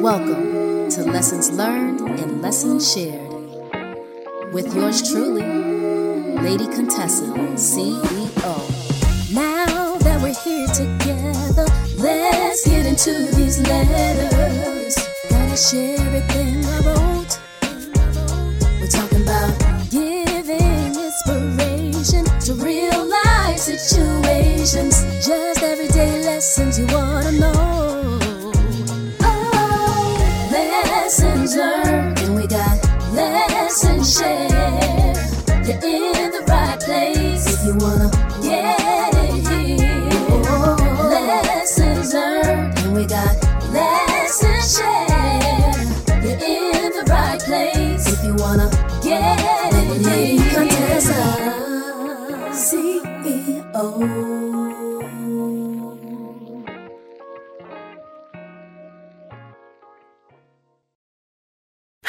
Welcome to Lessons Learned and Lessons Shared with yours truly, Lady Contessa, CEO. Now that we're here together, let's get into these letters. Gotta share everything I wrote. We're talking about giving inspiration to real life situations, just everyday lessons you wanna know. The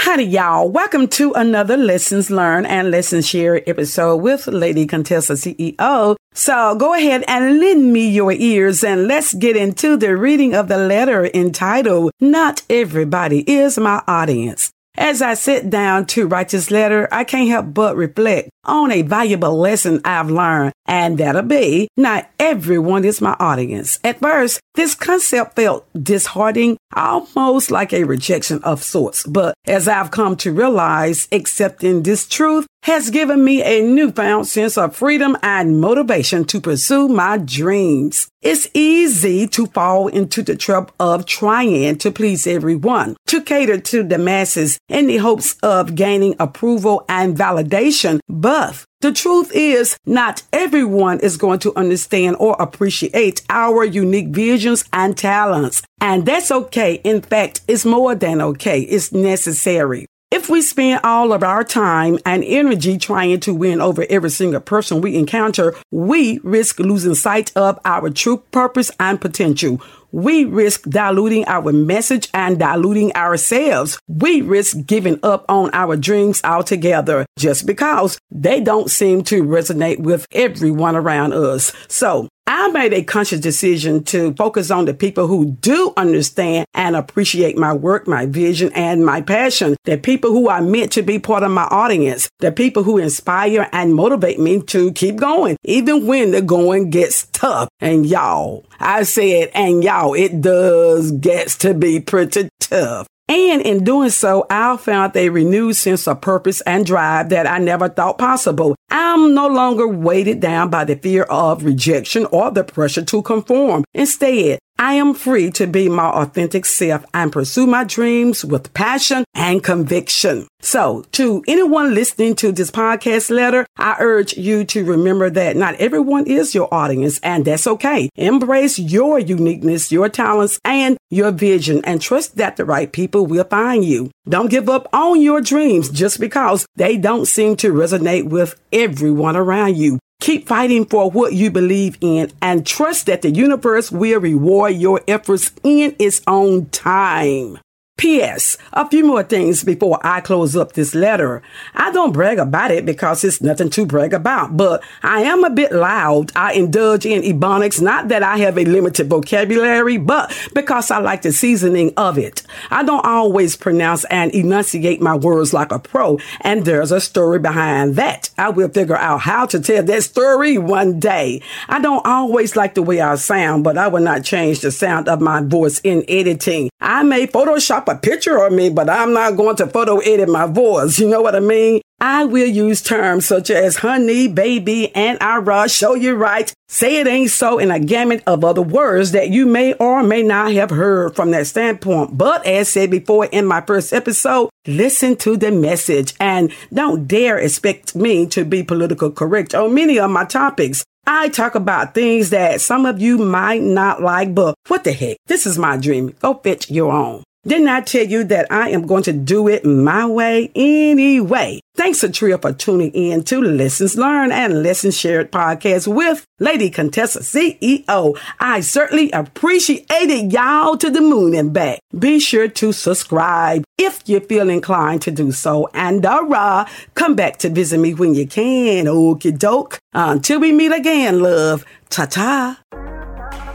Howdy, y'all. Welcome to another Lessons Learned and Lessons Shared episode with Lady Contessa CEO. So go ahead and lend me your ears and let's get into the reading of the letter entitled, Not Everybody is My Audience. As I sit down to write this letter, I can't help but reflect on a valuable lesson I've learned, and that'll be not everyone is my audience. At first, this concept felt disheartening, almost like a rejection of sorts. But as I've come to realize, accepting this truth has given me a newfound sense of freedom and motivation to pursue my dreams. It's easy to fall into the trap of trying to please everyone, to cater to the masses in the hopes of gaining approval and validation. But the truth is, not everyone is going to understand or appreciate our unique visions and talents. And that's okay. In fact, it's more than okay. It's necessary. If we spend all of our time and energy trying to win over every single person we encounter, we risk losing sight of our true purpose and potential. We risk diluting our message and diluting ourselves. We risk giving up on our dreams altogether just because they don't seem to resonate with everyone around us. So I made a conscious decision to focus on the people who do understand and appreciate my work, my vision, and my passion. The people who are meant to be part of my audience. The people who inspire and motivate me to keep going, even when the going gets tough. And y'all, I said, and y'all, it does gets to be pretty tough. And in doing so, I found a renewed sense of purpose and drive that I never thought possible. I'm no longer weighted down by the fear of rejection or the pressure to conform. Instead, I am free to be my authentic self and pursue my dreams with passion and conviction. So, to anyone listening to this podcast letter, I urge you to remember that not everyone is your audience, and that's okay. Embrace your uniqueness, your talents, and your vision, and trust that the right people will find you. Don't give up on your dreams just because they don't seem to resonate with everyone around you. Keep fighting for what you believe in and trust that the universe will reward your efforts in its own time. P.S. A few more things before I close up this letter. I don't brag about it because it's nothing to brag about, but I am a bit loud. I indulge in ebonics, not that I have a limited vocabulary, but because I like the seasoning of it. I don't always pronounce and enunciate my words like a pro, and there's a story behind that. I will figure out how to tell that story one day. I don't always like the way I sound, but I will not change the sound of my voice in editing. I may Photoshop a picture of me, but I'm not going to photo edit my voice. You know what I mean? I will use terms such as honey, baby, and I show you right, say it ain't so, and a gamut of other words that you may or may not have heard from that standpoint. But as said before in my first episode, listen to the message and don't dare expect me to be political correct on many of my topics. I talk about things that some of you might not like, but what the heck? This is my dream. Go fetch your own. Didn't I tell you that I am going to do it my way anyway? Thanks a trio for tuning in to Lessons Learned and Lessons Shared podcast with Lady Contessa CEO. I certainly appreciate it, y'all to the moon and back. Be sure to subscribe if you feel inclined to do so. And uh, come back to visit me when you can. Okie doke. Until we meet again, love. Ta ta.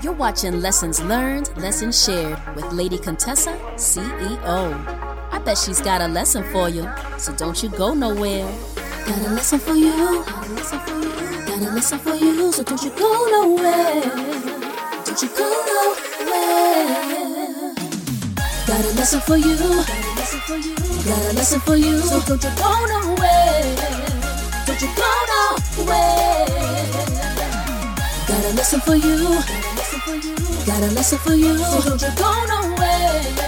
You're watching Lessons Learned, Lessons Shared with Lady Contessa, CEO. I bet she's got a lesson for you, so don't you go nowhere. Got a lesson for you, got a lesson for you, got lesson for you, so don't you go nowhere. Don't you go nowhere. Got a lesson for you, got a lesson for you, so don't you go nowhere. Don't you go nowhere. Got a lesson for you. Got a lesson for you. So don't you go nowhere.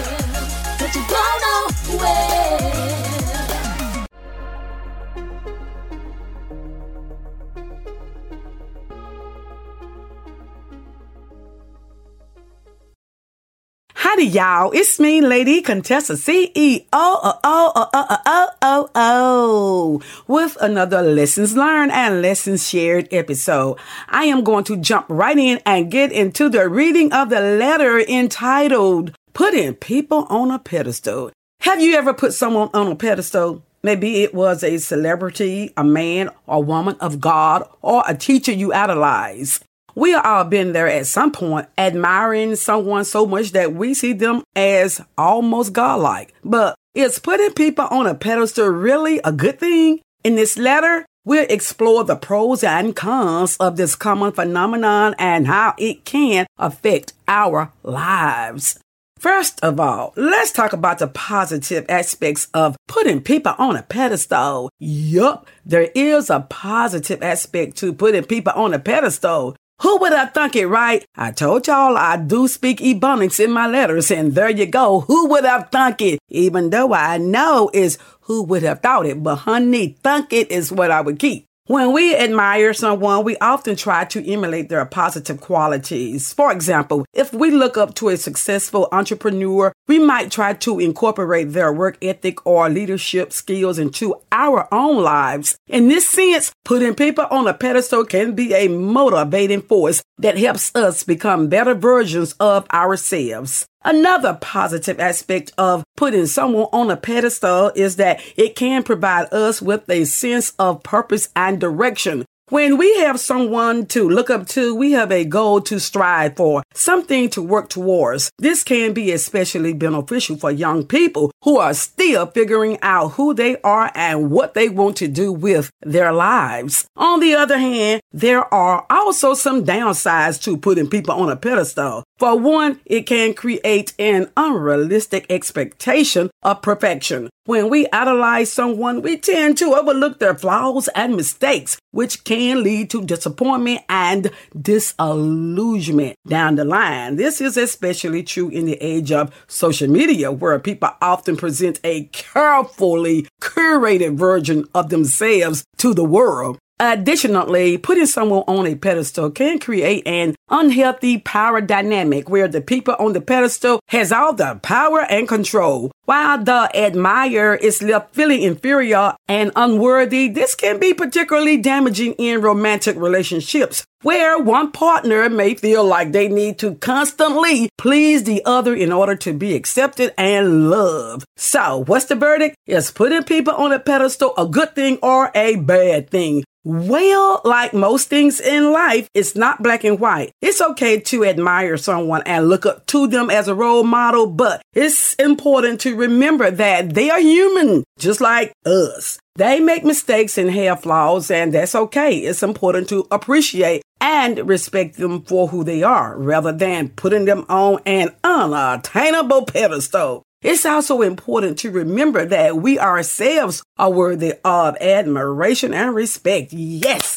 Howdy, y'all. It's me, Lady Contessa CEO oh, uh, oh, uh, oh, uh, oh, oh, oh, oh, with another Lessons Learned and Lessons Shared episode. I am going to jump right in and get into the reading of the letter entitled Putting People on a Pedestal. Have you ever put someone on a pedestal? Maybe it was a celebrity, a man or woman of God, or a teacher you idolize. We all been there at some point, admiring someone so much that we see them as almost godlike. But is putting people on a pedestal really a good thing? In this letter, we'll explore the pros and cons of this common phenomenon and how it can affect our lives. First of all, let's talk about the positive aspects of putting people on a pedestal. Yup, there is a positive aspect to putting people on a pedestal. Who would have thunk it, right? I told y'all I do speak ebonics in my letters, and there you go. Who would have thunk it? Even though I know is who would have thought it, but honey, thunk it is what I would keep. When we admire someone, we often try to emulate their positive qualities. For example, if we look up to a successful entrepreneur, we might try to incorporate their work ethic or leadership skills into our own lives. In this sense, putting people on a pedestal can be a motivating force that helps us become better versions of ourselves. Another positive aspect of putting someone on a pedestal is that it can provide us with a sense of purpose and direction. When we have someone to look up to, we have a goal to strive for, something to work towards. This can be especially beneficial for young people who are still figuring out who they are and what they want to do with their lives. On the other hand, there are also some downsides to putting people on a pedestal. For one, it can create an unrealistic expectation of perfection. When we idolize someone, we tend to overlook their flaws and mistakes, which can lead to disappointment and disillusionment down the line. This is especially true in the age of social media, where people often present a carefully curated version of themselves to the world. Additionally, putting someone on a pedestal can create an unhealthy power dynamic where the people on the pedestal has all the power and control. While the admirer is left feeling inferior and unworthy, this can be particularly damaging in romantic relationships where one partner may feel like they need to constantly please the other in order to be accepted and loved. So, what's the verdict? Is putting people on a pedestal a good thing or a bad thing? Well, like most things in life, it's not black and white. It's okay to admire someone and look up to them as a role model, but it's important to remember that they are human, just like us. They make mistakes and have flaws, and that's okay. It's important to appreciate and respect them for who they are rather than putting them on an unattainable pedestal. It's also important to remember that we ourselves are worthy of admiration and respect. Yes.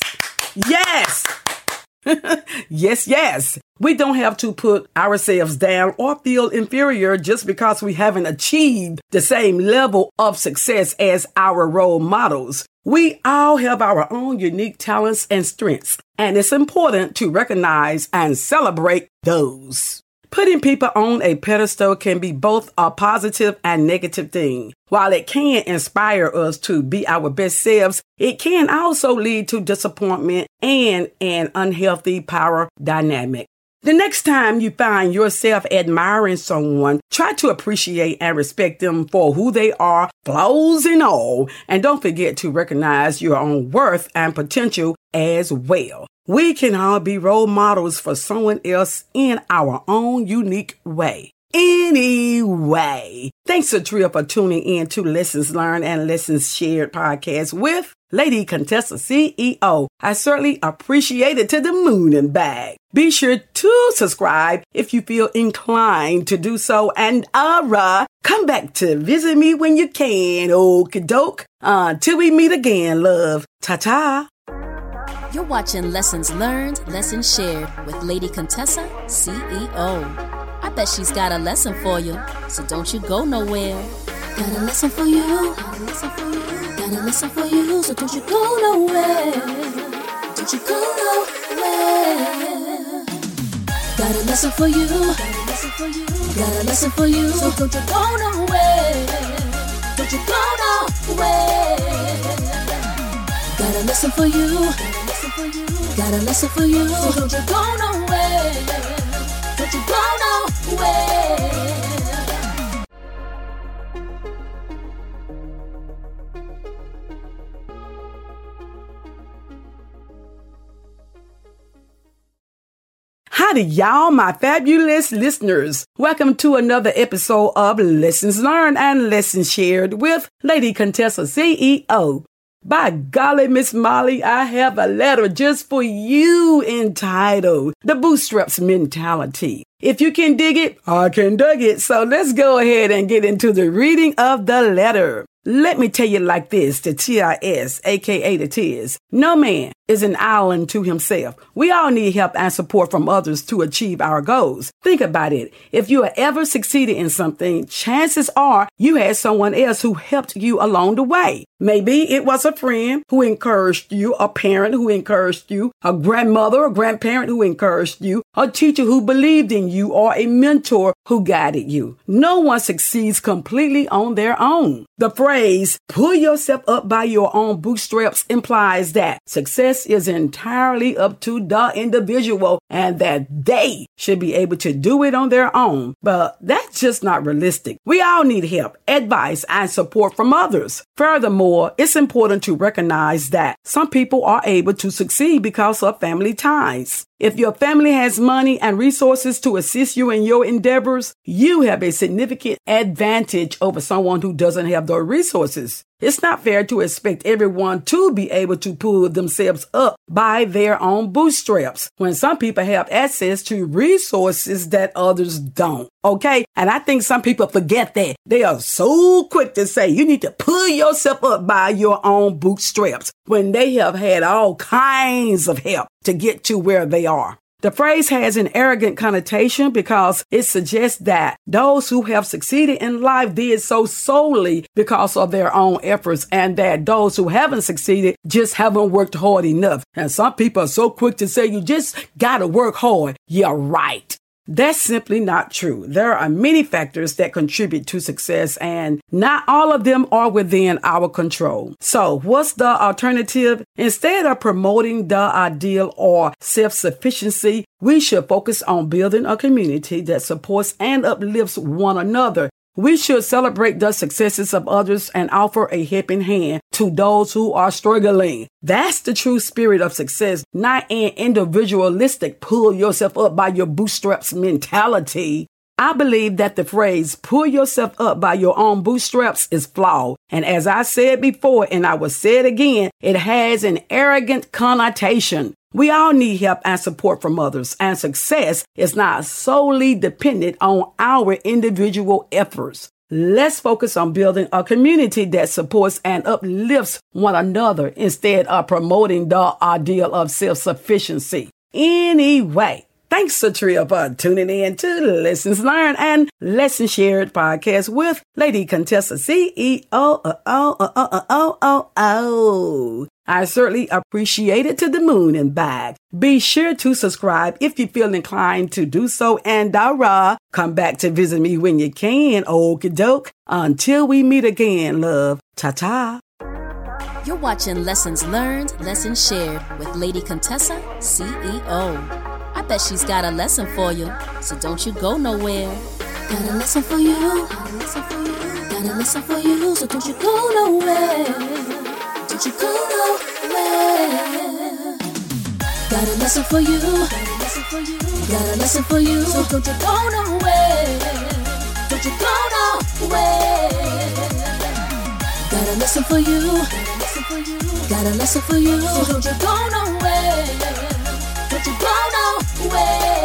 Yes. yes, yes. We don't have to put ourselves down or feel inferior just because we haven't achieved the same level of success as our role models. We all have our own unique talents and strengths, and it's important to recognize and celebrate those. Putting people on a pedestal can be both a positive and negative thing. While it can inspire us to be our best selves, it can also lead to disappointment and an unhealthy power dynamic. The next time you find yourself admiring someone, try to appreciate and respect them for who they are, flaws and all, and don't forget to recognize your own worth and potential as well. We can all be role models for someone else in our own unique way. Anyway, thanks a trio for tuning in to Lessons Learned and Lessons Shared podcast with Lady Contessa CEO. I certainly appreciate it to the moon and back. Be sure to subscribe if you feel inclined to do so. And ara, come back to visit me when you can. Okie doke. Until we meet again, love. Ta ta. You're watching Lessons Learned, Lessons Shared with Lady Contessa CEO. I bet she's got a lesson for you, so don't you go nowhere. Got a lesson for you, got a lesson for you, got a lesson for you, so don't you go nowhere. Don't you go nowhere. Got a lesson for you, got a lesson for you, so don't you go nowhere. Don't you go nowhere. Got a lesson for you, got a lesson for you, so don't you go nowhere. Don't you go nowhere. Howdy, y'all, my fabulous listeners. Welcome to another episode of Lessons Learned and Lessons Shared with Lady Contessa CEO. By golly, Miss Molly, I have a letter just for you entitled The Bootstraps Mentality. If you can dig it, I can dig it. So let's go ahead and get into the reading of the letter. Let me tell you like this, the TIS, aka the TIS. No man is an island to himself. We all need help and support from others to achieve our goals. Think about it. If you are ever succeeded in something, chances are you had someone else who helped you along the way. Maybe it was a friend who encouraged you, a parent who encouraged you, a grandmother or grandparent who encouraged you, a teacher who believed in you, or a mentor who guided you. No one succeeds completely on their own. The phrase, pull yourself up by your own bootstraps implies that success is entirely up to the individual and that they should be able to do it on their own. But that's just not realistic. We all need help, advice, and support from others. Furthermore, it's important to recognize that some people are able to succeed because of family ties. If your family has money and resources to assist you in your endeavors, you have a significant advantage over someone who doesn't have those resources. It's not fair to expect everyone to be able to pull themselves up by their own bootstraps when some people have access to resources that others don't. Okay. And I think some people forget that. They are so quick to say you need to pull yourself up by your own bootstraps when they have had all kinds of help to get to where they are. The phrase has an arrogant connotation because it suggests that those who have succeeded in life did so solely because of their own efforts and that those who haven't succeeded just haven't worked hard enough. And some people are so quick to say you just gotta work hard. You're right. That's simply not true. There are many factors that contribute to success and not all of them are within our control. So what's the alternative? Instead of promoting the ideal or self-sufficiency, we should focus on building a community that supports and uplifts one another we should celebrate the successes of others and offer a helping hand to those who are struggling. That's the true spirit of success, not an individualistic pull yourself up by your bootstraps mentality. I believe that the phrase pull yourself up by your own bootstraps is flawed. And as I said before, and I will say it again, it has an arrogant connotation. We all need help and support from others, and success is not solely dependent on our individual efforts. Let's focus on building a community that supports and uplifts one another instead of promoting the ideal of self sufficiency. Anyway, Thanks, Satria, for tuning in to Lessons Learned and Lessons Shared podcast with Lady Contessa CEO. Oh, oh, oh, oh, oh, oh, oh. I certainly appreciate it to the moon and back. Be sure to subscribe if you feel inclined to do so. And uh, Dara, come back to visit me when you can. Okie doke. Until we meet again, love. Ta ta. You're watching Lessons Learned, Lessons Shared with Lady Contessa, CEO I bet she's got a lesson for you, so don't you go nowhere. Got a lesson for you, got a lesson for you, got a lesson for you, so don't you go nowhere. Don't you go nowhere. Got a lesson for you, got a lesson for you, so don't you go nowhere. Don't you go nowhere. Got a lesson for you, got a lesson for you, so don't you go nowhere. Don't you go nowhere.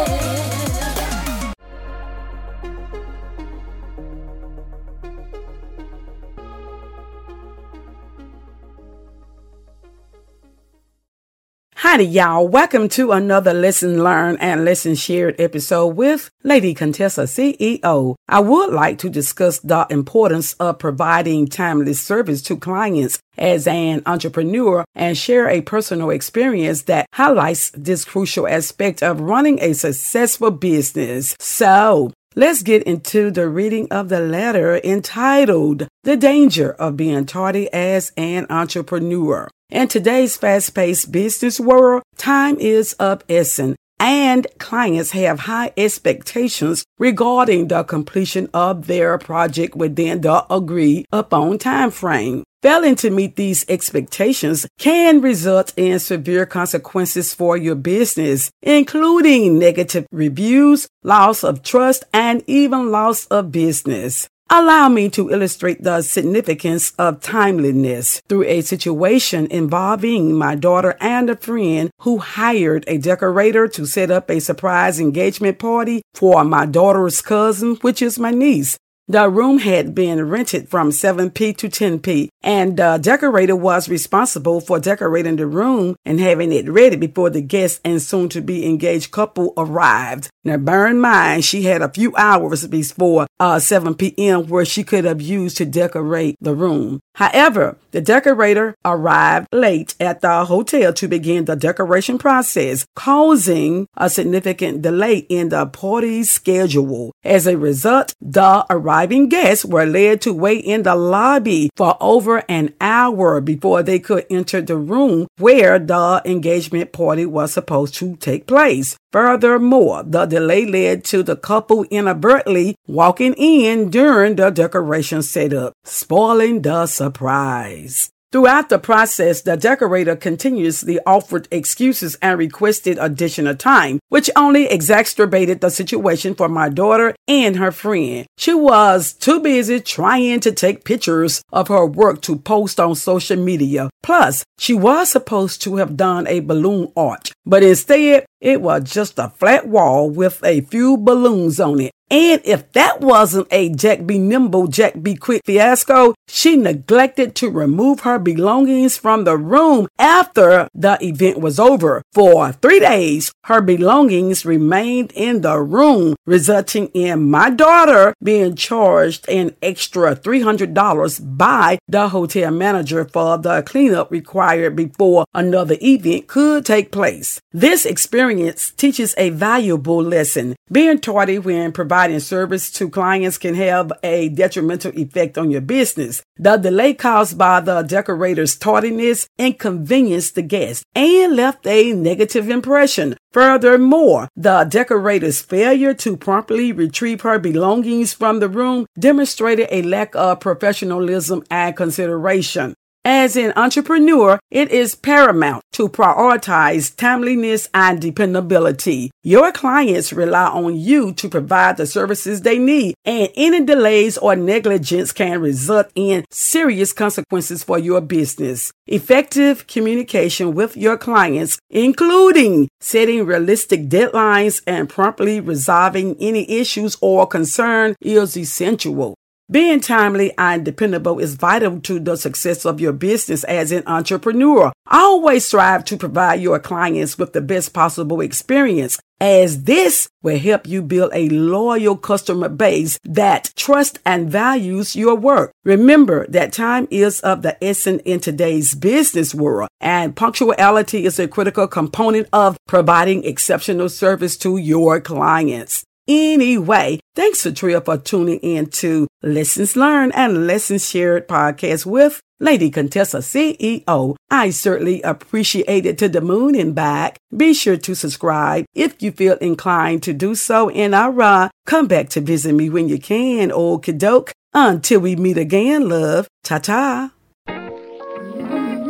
Howdy, y'all. Welcome to another Listen, Learn, and Lesson Shared episode with Lady Contessa CEO. I would like to discuss the importance of providing timely service to clients as an entrepreneur and share a personal experience that highlights this crucial aspect of running a successful business. So, Let's get into the reading of the letter entitled The Danger of Being Tardy as an Entrepreneur. In today's fast paced business world, time is of essence and clients have high expectations regarding the completion of their project within the agreed upon time frame. Failing to meet these expectations can result in severe consequences for your business, including negative reviews, loss of trust, and even loss of business. Allow me to illustrate the significance of timeliness through a situation involving my daughter and a friend who hired a decorator to set up a surprise engagement party for my daughter's cousin, which is my niece. The room had been rented from 7p to 10p, and the decorator was responsible for decorating the room and having it ready before the guest and soon to be engaged couple arrived. Now, bear in mind, she had a few hours before uh, 7 p.m. where she could have used to decorate the room. However, the decorator arrived late at the hotel to begin the decoration process, causing a significant delay in the party's schedule. As a result, the arriving guests were led to wait in the lobby for over an hour before they could enter the room where the engagement party was supposed to take place. Furthermore, the delay led to the couple inadvertently walking in during the decoration setup, spoiling the surprise. Throughout the process, the decorator continuously offered excuses and requested additional time, which only exacerbated the situation for my daughter and her friend. She was too busy trying to take pictures of her work to post on social media. Plus, she was supposed to have done a balloon arch, but instead, it was just a flat wall with a few balloons on it. And if that wasn't a Jack be nimble, Jack be quick fiasco, she neglected to remove her belongings from the room after the event was over. For three days, her belongings remained in the room, resulting in my daughter being charged an extra $300 by the hotel manager for the cleanup required before another event could take place. This experience teaches a valuable lesson. Being tardy when providing providing service to clients can have a detrimental effect on your business. The delay caused by the decorator's tardiness inconvenienced the guest and left a negative impression. Furthermore, the decorator's failure to promptly retrieve her belongings from the room demonstrated a lack of professionalism and consideration. As an entrepreneur, it is paramount to prioritize timeliness and dependability. Your clients rely on you to provide the services they need, and any delays or negligence can result in serious consequences for your business. Effective communication with your clients, including setting realistic deadlines and promptly resolving any issues or concern, is essential. Being timely and dependable is vital to the success of your business as an entrepreneur. Always strive to provide your clients with the best possible experience as this will help you build a loyal customer base that trusts and values your work. Remember that time is of the essence in today's business world and punctuality is a critical component of providing exceptional service to your clients. Anyway, thanks to Tria for tuning in to Lessons Learned and Lessons Shared podcast with Lady Contessa CEO. I certainly appreciate it to the moon and back. Be sure to subscribe if you feel inclined to do so. And uh, come back to visit me when you can. old doke. Until we meet again, love. Ta ta.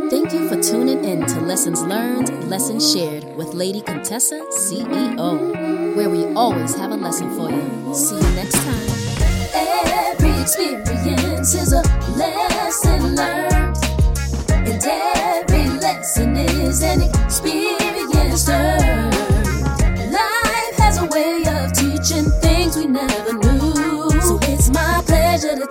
Thank you for tuning in to Lessons Learned, Lessons Shared with Lady Contessa CEO, where we always have a lesson for you. See you next time. Every experience is a lesson learned, and every lesson is an experience learned. Life has a way of teaching things we never knew, so it's my pleasure to